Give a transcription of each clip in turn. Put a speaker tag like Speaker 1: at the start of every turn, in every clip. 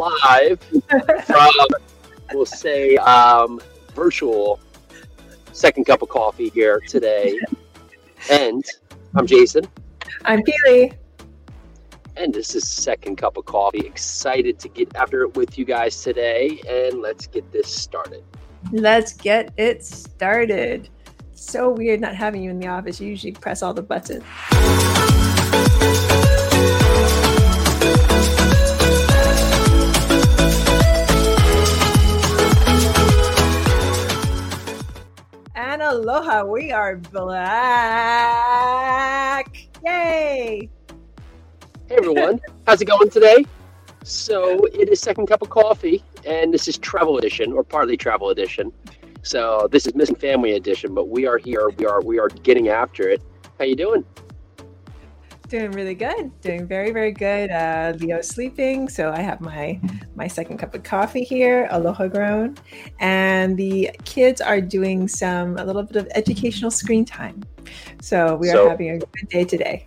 Speaker 1: live from, we'll say, um, virtual second cup of coffee here today. And I'm Jason.
Speaker 2: I'm Keely.
Speaker 1: And this is second cup of coffee. Excited to get after it with you guys today. And let's get this started.
Speaker 2: Let's get it started. So weird not having you in the office. You usually press all the buttons. Aloha, we are black. Yay!
Speaker 1: Hey everyone, how's it going today? So it is second cup of coffee, and this is travel edition or partly travel edition. So this is missing family edition, but we are here. We are we are getting after it. How you doing?
Speaker 2: Doing really good. Doing very very good. Uh, Leo's sleeping, so I have my my second cup of coffee here, aloha grown, and the kids are doing some a little bit of educational screen time. So we are
Speaker 1: So-
Speaker 2: having a good day today.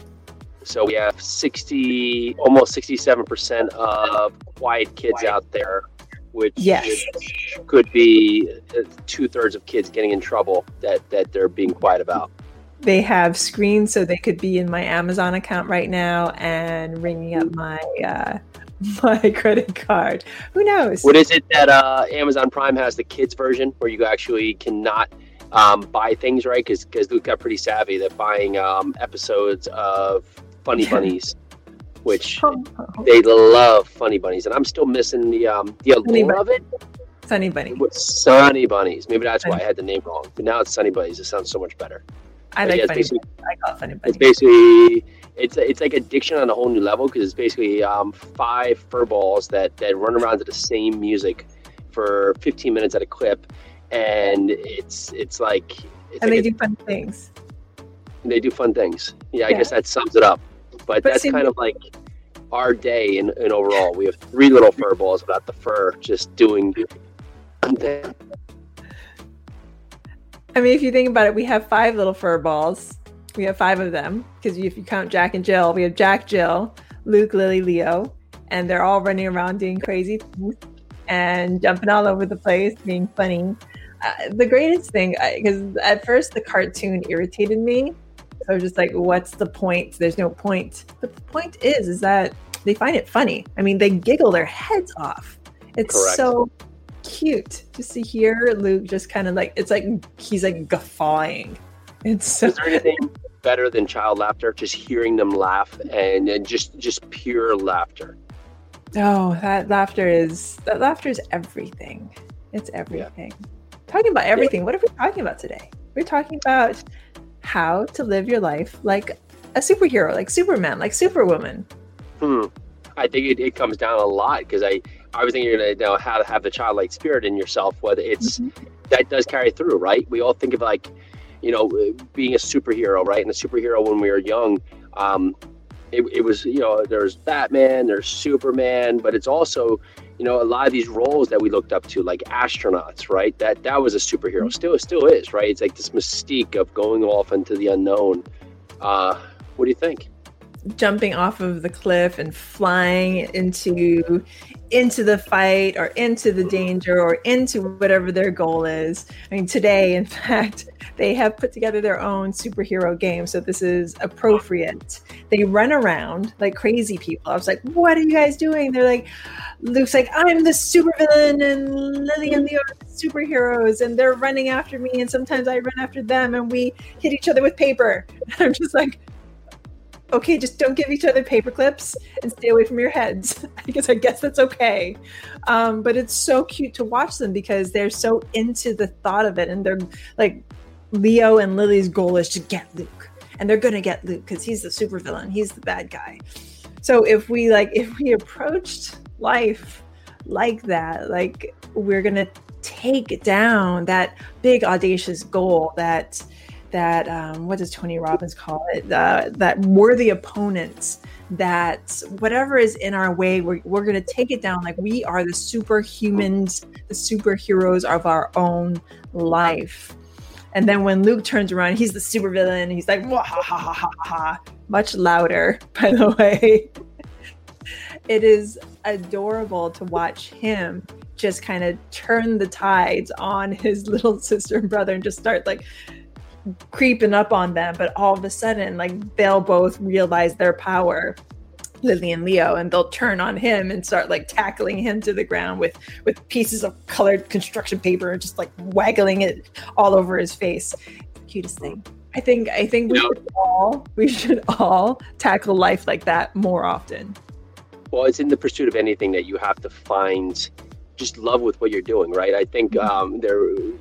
Speaker 1: So we have sixty, almost sixty-seven percent of quiet kids out there, which
Speaker 2: Yes.
Speaker 1: which could be two thirds of kids getting in trouble that that they're being quiet about.
Speaker 2: They have screens, so they could be in my Amazon account right now and ringing up my uh, my credit card. Who knows?
Speaker 1: What is it that uh, Amazon Prime has the kids version where you actually cannot um, buy things right? Because because Luke got pretty savvy that buying um, episodes of Funny Bunnies, which they love Funny Bunnies, and I'm still missing the um, the
Speaker 2: Funny
Speaker 1: allure of it.
Speaker 2: Sunny Bunny.
Speaker 1: Sunny Bunnies. Maybe that's why I had the name wrong. But now it's Sunny Bunnies. It sounds so much better.
Speaker 2: I like
Speaker 1: yeah,
Speaker 2: Funny
Speaker 1: basically,
Speaker 2: I call it Funny
Speaker 1: it's basically it's it's like addiction on a whole new level because it's basically um, five fur balls that that run around to the same music for 15 minutes at a clip, and it's it's like it's
Speaker 2: And
Speaker 1: like
Speaker 2: they
Speaker 1: a-
Speaker 2: do fun things.
Speaker 1: they do fun things. Yeah, I
Speaker 2: Yeah.
Speaker 1: guess that sums it up. But,
Speaker 2: But
Speaker 1: that's kind of like our day in, in overall. We have three little fur balls without the fur, just doing.
Speaker 2: I mean, if you think about it, we have five little fur balls. We have five of them because if you count Jack and Jill, we have Jack, Jill, Luke, Lily, Leo, and they're all running around doing crazy things and jumping all over the place, being funny. Uh, the greatest thing, because at first the cartoon irritated me. So I was just like, what's the point? There's no point. The point is, is that they find it funny. I mean, they giggle their heads off. It's
Speaker 1: Correct.
Speaker 2: so cute just to hear Luke just kind of like, it's like he's like guffawing. It's so
Speaker 1: Is there anything better than child laughter? Just hearing them laugh and, and just just pure laughter.
Speaker 2: Oh, that laughter is that laughter is everything. It's everything. Talking about everything. What are we talking about today? We're talking about how to live your life like a superhero, like Superman, like Superwoman.
Speaker 1: Hmm. I think it, it comes down a lot because I I was thinking you're gonna know how to have the childlike spirit in yourself. Whether it's that does carry through, right? We all think of like, you know, being a superhero, right? And a superhero when we were young, um, it, it was you know there's Batman, there's Superman, but it's also you know a lot of these roles that we looked up to, like astronauts, right? That that was a superhero, still still is, right? It's like this mystique of going off into the unknown. Uh, what do you think?
Speaker 2: Jumping off of the cliff and flying into into the fight or into the danger or into whatever their goal is. I mean, today, in fact, they have put together their own superhero game. So this is appropriate. They run around like crazy people. I was like, what are you guys doing? They're like, Luke's like, I'm the supervillain, and Lily and Leo are the superheroes, and they're running after me, and sometimes I run after them, and we hit each other with paper. I'm just like, okay, just don't give each other paper clips and stay away from your heads. because I guess that's okay. Um, but it's so cute to watch them because they're so into the thought of it, and they're like Leo and Lily's goal is to get Luke, and they're gonna get Luke because he's the supervillain, he's the bad guy. So if we like, if we approached life like that, like we're gonna take down that big audacious goal that that um, what does Tony Robbins call it? Uh, that worthy opponents. That whatever is in our way, we're, we're going to take it down. Like we are the superhumans, the superheroes of our own life. And then when Luke turns around, he's the supervillain. He's like, "Wah, ha, ha, ha, ha, ha," much louder, by the way. it is adorable to watch him just kind of turn the tides on his little sister and brother and just start like creeping up on them but all of a sudden like they'll both realize their power Lily and Leo, and they'll turn on him and start like tackling him to the ground with with pieces of colored construction paper and just like waggling it all over his face. Cutest thing. I think I think we should all we should all tackle life like that more often.
Speaker 1: Well, it's in the pursuit of anything that you have to find just love with what you're doing, right? I think mm-hmm. um, there.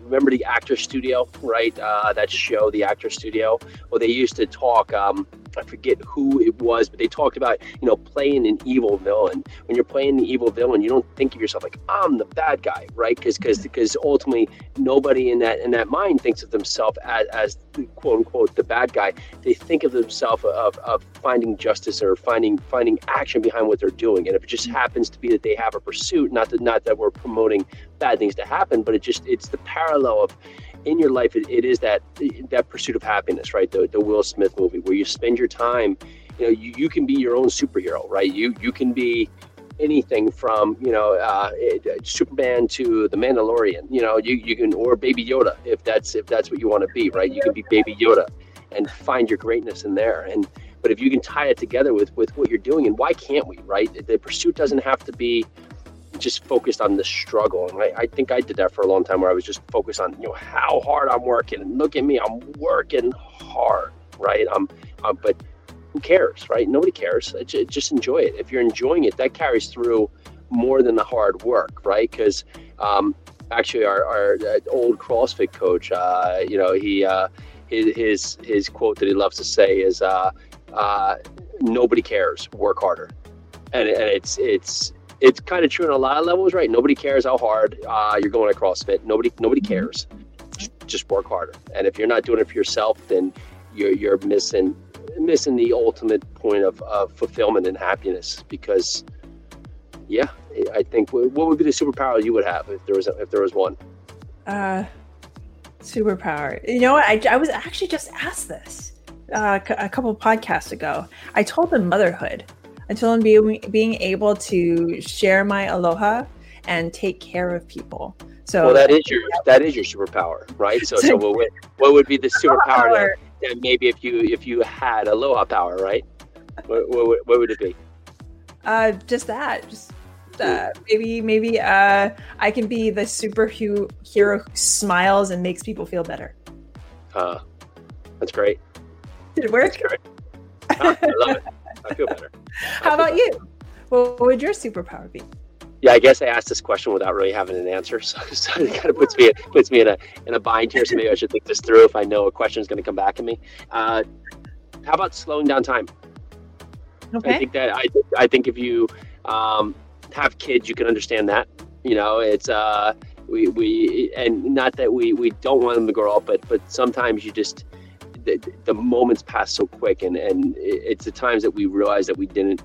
Speaker 1: Remember the Actor Studio, right? Uh, that show, the Actor Studio. Well, they used to talk. Um, I forget who it was, but they talked about you know playing an evil villain. When you're playing the evil villain, you don't think of yourself like I'm the bad guy, right? Because because because ultimately nobody in that in that mind thinks of themselves as, as quote unquote the bad guy. They think of themselves of, of finding justice or finding finding action behind what they're doing. And if it just mm-hmm. happens to be that they have a pursuit, not that not that we're promoting bad things to happen, but it just it's the parallel of in your life, it, it is that that pursuit of happiness, right? The, the Will Smith movie where you spend your time, you know, you, you can be your own superhero, right? You you can be anything from you know uh, Superman to the Mandalorian, you know, you, you can or Baby Yoda if that's if that's what you want to be, right? You can be Baby Yoda and find your greatness in there. And but if you can tie it together with with what you're doing, and why can't we, right? The pursuit doesn't have to be just focused on the struggle. And I, I, think I did that for a long time where I was just focused on, you know, how hard I'm working. And look at me, I'm working hard, right? I'm, uh, but who cares, right? Nobody cares. Just enjoy it. If you're enjoying it, that carries through more than the hard work, right? Because um, actually, our, our uh, old CrossFit coach, uh, you know, he uh, his, his his quote that he loves to say is, uh, uh, "Nobody cares. Work harder." And, and it's it's it's kind of true on a lot of levels, right? Nobody cares how hard uh, you're going to CrossFit. Nobody nobody cares. Just work harder. And if you're not doing it for yourself, then you're you're missing missing the ultimate point of, of fulfillment and happiness. Because, yeah, I think what would be the superpower you would have if there was if there was one?
Speaker 2: Uh, superpower. You know what? I I was actually just asked this uh, a couple podcasts ago. I told them motherhood until I'm being being able to share my aloha and take care of people. So
Speaker 1: well, that is your that is your superpower, right? So so what would, what would be the superpower that, that maybe if you if you had aloha power, right? What, what, what would it be?
Speaker 2: Uh, just that, just uh, maybe maybe uh, I can be the superhero who smiles and makes people feel better.
Speaker 1: Uh, that's great.
Speaker 2: Did it work?
Speaker 1: I love it. I feel better.
Speaker 2: How about you? What would your superpower be?
Speaker 1: Yeah, I guess I asked this question without really having an answer, so, so it kind of puts me puts me in a in a bind here. So maybe I should think this through if I know a question is going to come back at me. Uh, how about slowing down time?
Speaker 2: Okay.
Speaker 1: I think that I I think if you um, have kids, you can understand that. You know, it's uh, we we and not that we we don't want them to grow up, but but sometimes you just the, the moments pass so quick, and and it's the times that we realize that we didn't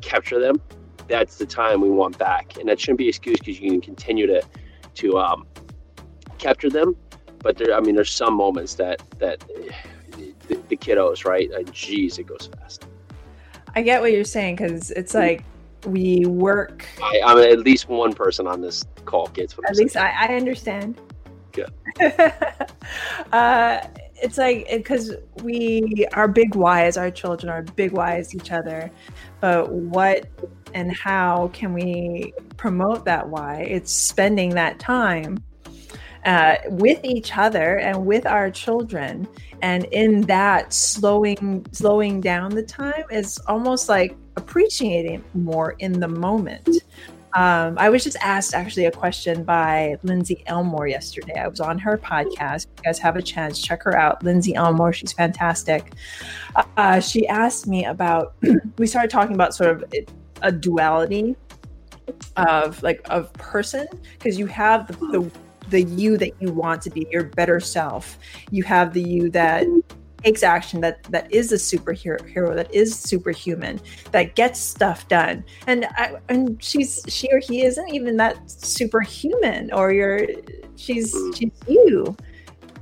Speaker 1: capture them. That's the time we want back, and that shouldn't be an excuse because you can continue to to um, capture them. But there, I mean, there's some moments that that the, the kiddos, right? And geez, it goes fast.
Speaker 2: I get what you're saying because it's like we work.
Speaker 1: I, I'm at least one person on this call gets what.
Speaker 2: At I'm least I, I understand.
Speaker 1: Good.
Speaker 2: uh, it's like because we our big whys our children are big whys each other but what and how can we promote that why? It's spending that time uh, with each other and with our children. And in that slowing slowing down the time is almost like appreciating more in the moment um, I was just asked actually a question by Lindsay Elmore yesterday. I was on her podcast. If you guys have a chance, check her out. Lindsay Elmore, she's fantastic. Uh, she asked me about, we started talking about sort of a duality of like of person because you have the, the the you that you want to be your better self you have the you that takes action that that is a superhero that is superhuman that gets stuff done. And I, and she's she or he isn't even that superhuman or you're she's she's you.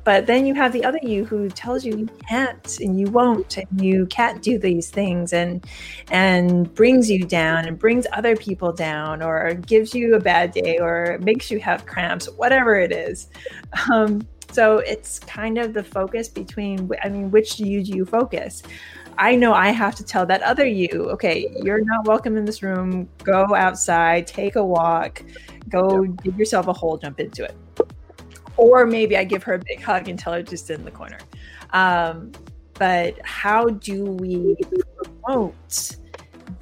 Speaker 2: But then you have the other you who tells you you can't and you won't and you can't do these things and and brings you down and brings other people down or gives you a bad day or makes you have cramps, whatever it is. Um, so it's kind of the focus between, I mean, which do you do you focus? I know I have to tell that other you, okay, you're not welcome in this room. Go outside, take a walk, go give yourself a hole, jump into it. Or maybe I give her a big hug and tell her to sit in the corner. Um, but how do we promote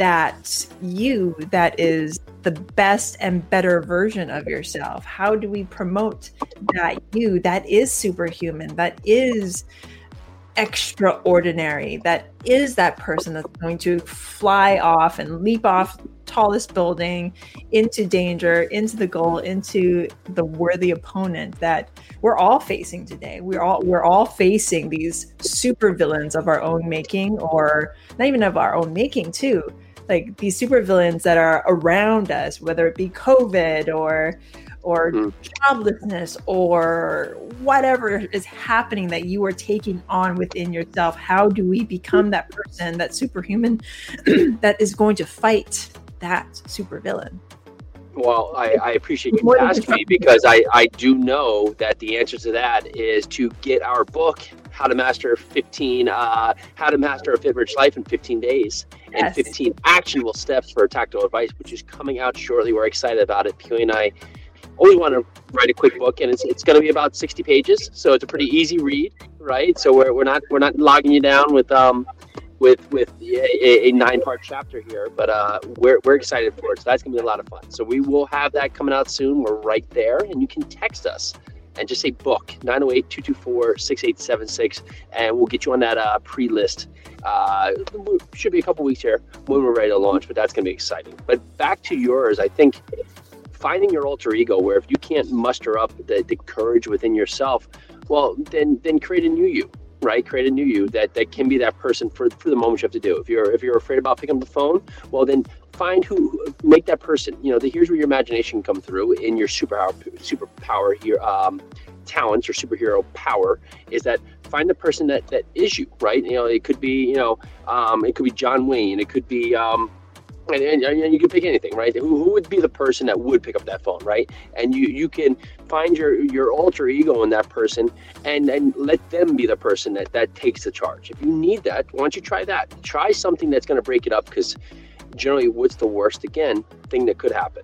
Speaker 2: that you that is the best and better version of yourself? How do we promote that you that is superhuman, that is extraordinary, that is that person that's going to fly off and leap off tallest building into danger, into the goal, into the worthy opponent that we're all facing today. We're all we're all facing these super villains of our own making or not even of our own making too like these supervillains that are around us, whether it be COVID or or mm. joblessness or whatever is happening that you are taking on within yourself. How do we become that person, that superhuman that is going to fight that supervillain?
Speaker 1: Well, I, I appreciate you asking me because I, I do know that the answer to that is to get our book, How to Master 15, uh, How to Master a Fit Rich Life in 15 Days yes. and 15 actionable steps for tactical advice, which is coming out shortly. We're excited about it. Pewy and I only want to write a quick book, and it's, it's going to be about 60 pages, so it's a pretty easy read, right? So we're, we're not we're not logging you down with um with with a, a nine part chapter here, but uh, we're we're excited for it. So that's going to be a lot of fun. So we will have that coming out soon. We're right there, and you can text us and just say book 908-224-6876 and we'll get you on that uh, pre-list. Uh, should be a couple weeks here when we're ready to launch but that's going to be exciting. But back to yours i think finding your alter ego where if you can't muster up the, the courage within yourself well then then create a new you right? Create a new you that that can be that person for for the moment you have to do. If you're if you're afraid about picking up the phone well then find who make that person you know the, here's where your imagination come through in your superpower superpower here um talents or superhero power is that find the person that that is you right you know it could be you know um it could be john wayne it could be um and, and, and, you can pick anything, right? Who, who would be the person that would pick up that phone, right? And you you can find your your alter ego in that person, and and let them be the person that that takes the charge. If you need that, why don't you try that? Try something that's going to break it up, because generally, what's the worst again thing that could happen?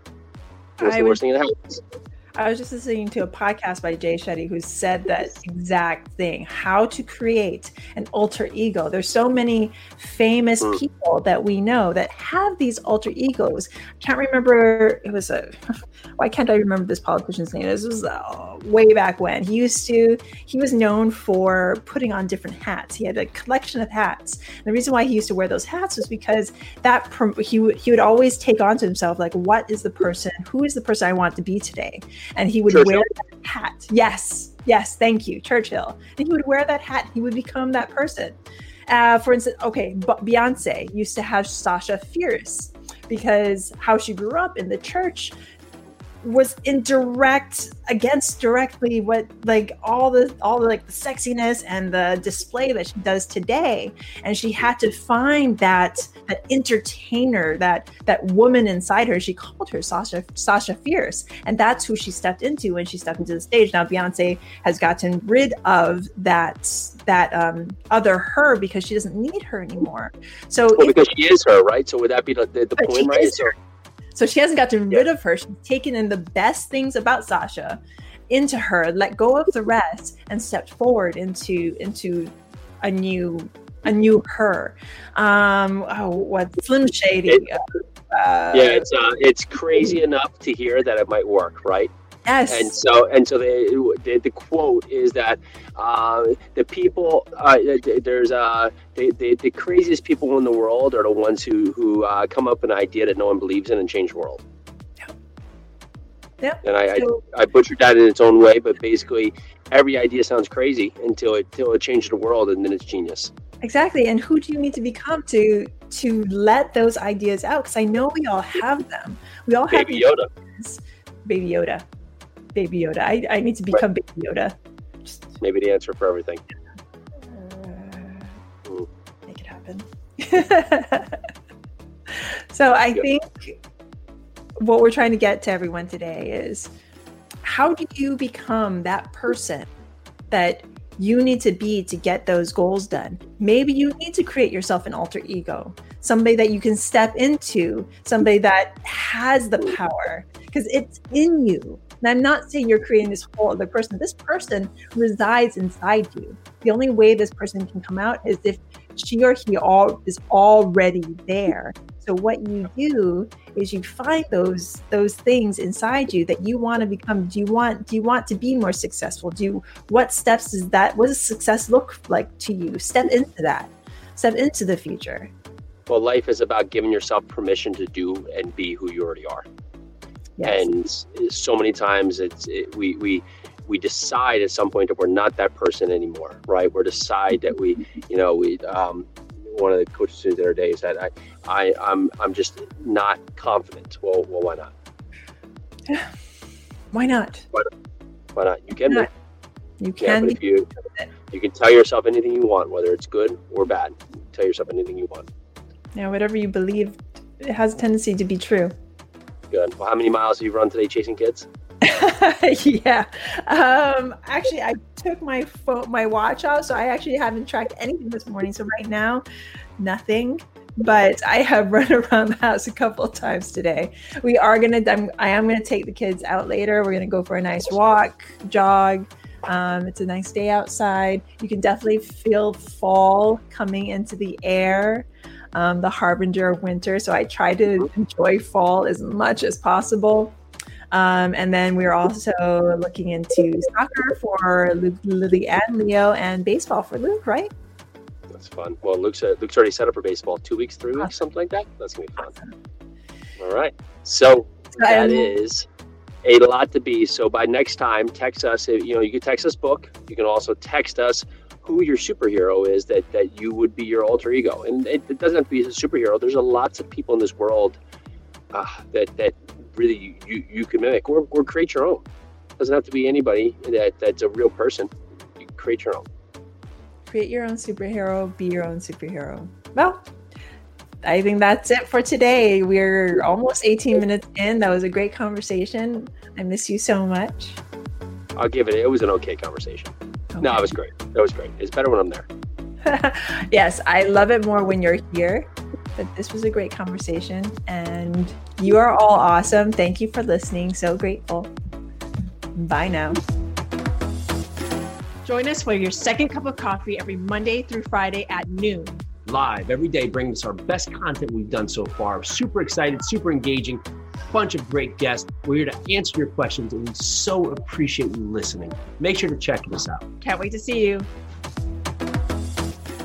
Speaker 1: What's I the worst thing that happens?
Speaker 2: I was just listening to a podcast by Jay Shetty who said that exact thing how to create an alter ego. There's so many famous mm. people that we know that have these alter egos. I can't remember, it was a, why can't I remember this politician's name? This was uh, way back when. He used to, he was known for putting on different hats. He had a collection of hats. And the reason why he used to wear those hats was because that he, he would always take on to himself, like, what is the person, who is the person I want to be today? And he would Churchill. wear that hat. Yes, yes, thank you, Churchill. And he would wear that hat. He would become that person. Uh, for instance, okay, Beyonce used to have Sasha Fierce because how she grew up in the church was in direct against directly what like all the all the like the sexiness and the display that she does today. And she had to find that that entertainer that that woman inside her. She called her sasha sasha fierce. And that's who she stepped into when she stepped into the stage. Now beyonce has gotten rid of that that um other her because she doesn't need her anymore. So
Speaker 1: well, because she is her right? So would that be the, the, the point right so
Speaker 2: she hasn't gotten rid of her. She's taken in the best things about Sasha into her, let go of the rest, and stepped forward into into a new a new her. Um, oh, what Slim Shady? It,
Speaker 1: uh, yeah, it's uh, it's crazy enough to hear that it might work, right?
Speaker 2: Yes.
Speaker 1: And so, and so the the, the quote is that uh, the people uh, there's uh, the, the, the craziest people in the world are the ones who who uh, come up with an idea that no one believes in and change the world.
Speaker 2: Yeah. Yeah.
Speaker 1: And I, so, I, I butchered that in its own way, but basically every idea sounds crazy until it until it changes the world, and then it's genius.
Speaker 2: Exactly. And who do you need to become to to let those ideas out? Because I know we all have them. We all
Speaker 1: have
Speaker 2: Baby
Speaker 1: Yoda.
Speaker 2: Baby Yoda. Baby Yoda. I, I need to become right. Baby Yoda. Just
Speaker 1: Maybe the answer for everything.
Speaker 2: uh, make it happen. so I
Speaker 1: Yep.
Speaker 2: think what we're trying to get to everyone today is how do you become that person that you need to be to get those goals done? Maybe you need to create yourself an alter ego, somebody that you can step into, somebody that has the power because it's in you. And I'm not saying you're creating this whole other person. This person resides inside you. The only way this person can come out is if she or he all is already there. So what you do is you find those those things inside you that you want to become. Do you want do you want to be more successful? Do you what steps does that what does success look like to you? Step into that. Step into the future.
Speaker 1: Well, life is about giving yourself permission to do and be who you already are.
Speaker 2: Yes.
Speaker 1: And so many times it's it, we we we decide at some point that we're not that person anymore, right? We're decide that we, you know, we. Um, one of the coaches the other day said, "I, I, I'm, I'm just not confident." Well, well, why not?
Speaker 2: Why not?
Speaker 1: Why not? You can.
Speaker 2: Not- You
Speaker 1: Yeah,
Speaker 2: can
Speaker 1: if you you can tell yourself anything you want, whether it's good or bad. Tell yourself anything you want.
Speaker 2: Now whatever you believe it has a tendency to be true.
Speaker 1: Good. Well, how many miles have you run today chasing kids?
Speaker 2: yeah. Um, actually, I took my phone, my watch out, so I actually haven't tracked anything this morning. So right now, nothing. But I have run around the house a couple of times today. We are gonna. I'm, I am gonna take the kids out later. We're gonna go for a nice walk, jog. Um, it's a nice day outside. You can definitely feel fall coming into the air. Um, the harbinger of winter. So I try to enjoy fall as much as possible. Um, and then we're also looking into soccer for Lily and Leo, and baseball for Luke, right?
Speaker 1: That's fun. Well, Luke's uh, Luke's already set up for baseball. Two weeks, three weeks, something like that. That's gonna be fun.
Speaker 2: Awesome.
Speaker 1: All right. So that is a lot to be. So by next time, text us. You know, you can text us book. You can also text us who your superhero is that that you would be your alter ego. And it, it doesn't have to be a superhero. There's a lots of people in this world uh, that that really you, you, you can mimic or, or create your own. doesn't have to be anybody that that's a real person. You create your own.
Speaker 2: Create your own superhero, be your own superhero. Well, I think that's it for today. We're almost 18 minutes in. That was a great conversation. I miss you so much.
Speaker 1: I'll give it. It was an okay conversation. No, it was great. It was great. It's better when I'm there.
Speaker 2: yes, I love it more when you're here. But this was a great conversation, and you are all awesome. Thank you for listening. So grateful. Bye now. Join us for your second cup of coffee every Monday through Friday at noon.
Speaker 3: live every day, bringing us our best content we've done so far. Super excited, super engaging, bunch of great guests. We're here to answer your questions, and we so appreciate you listening. Make sure to check us out.
Speaker 2: Can't wait to see you.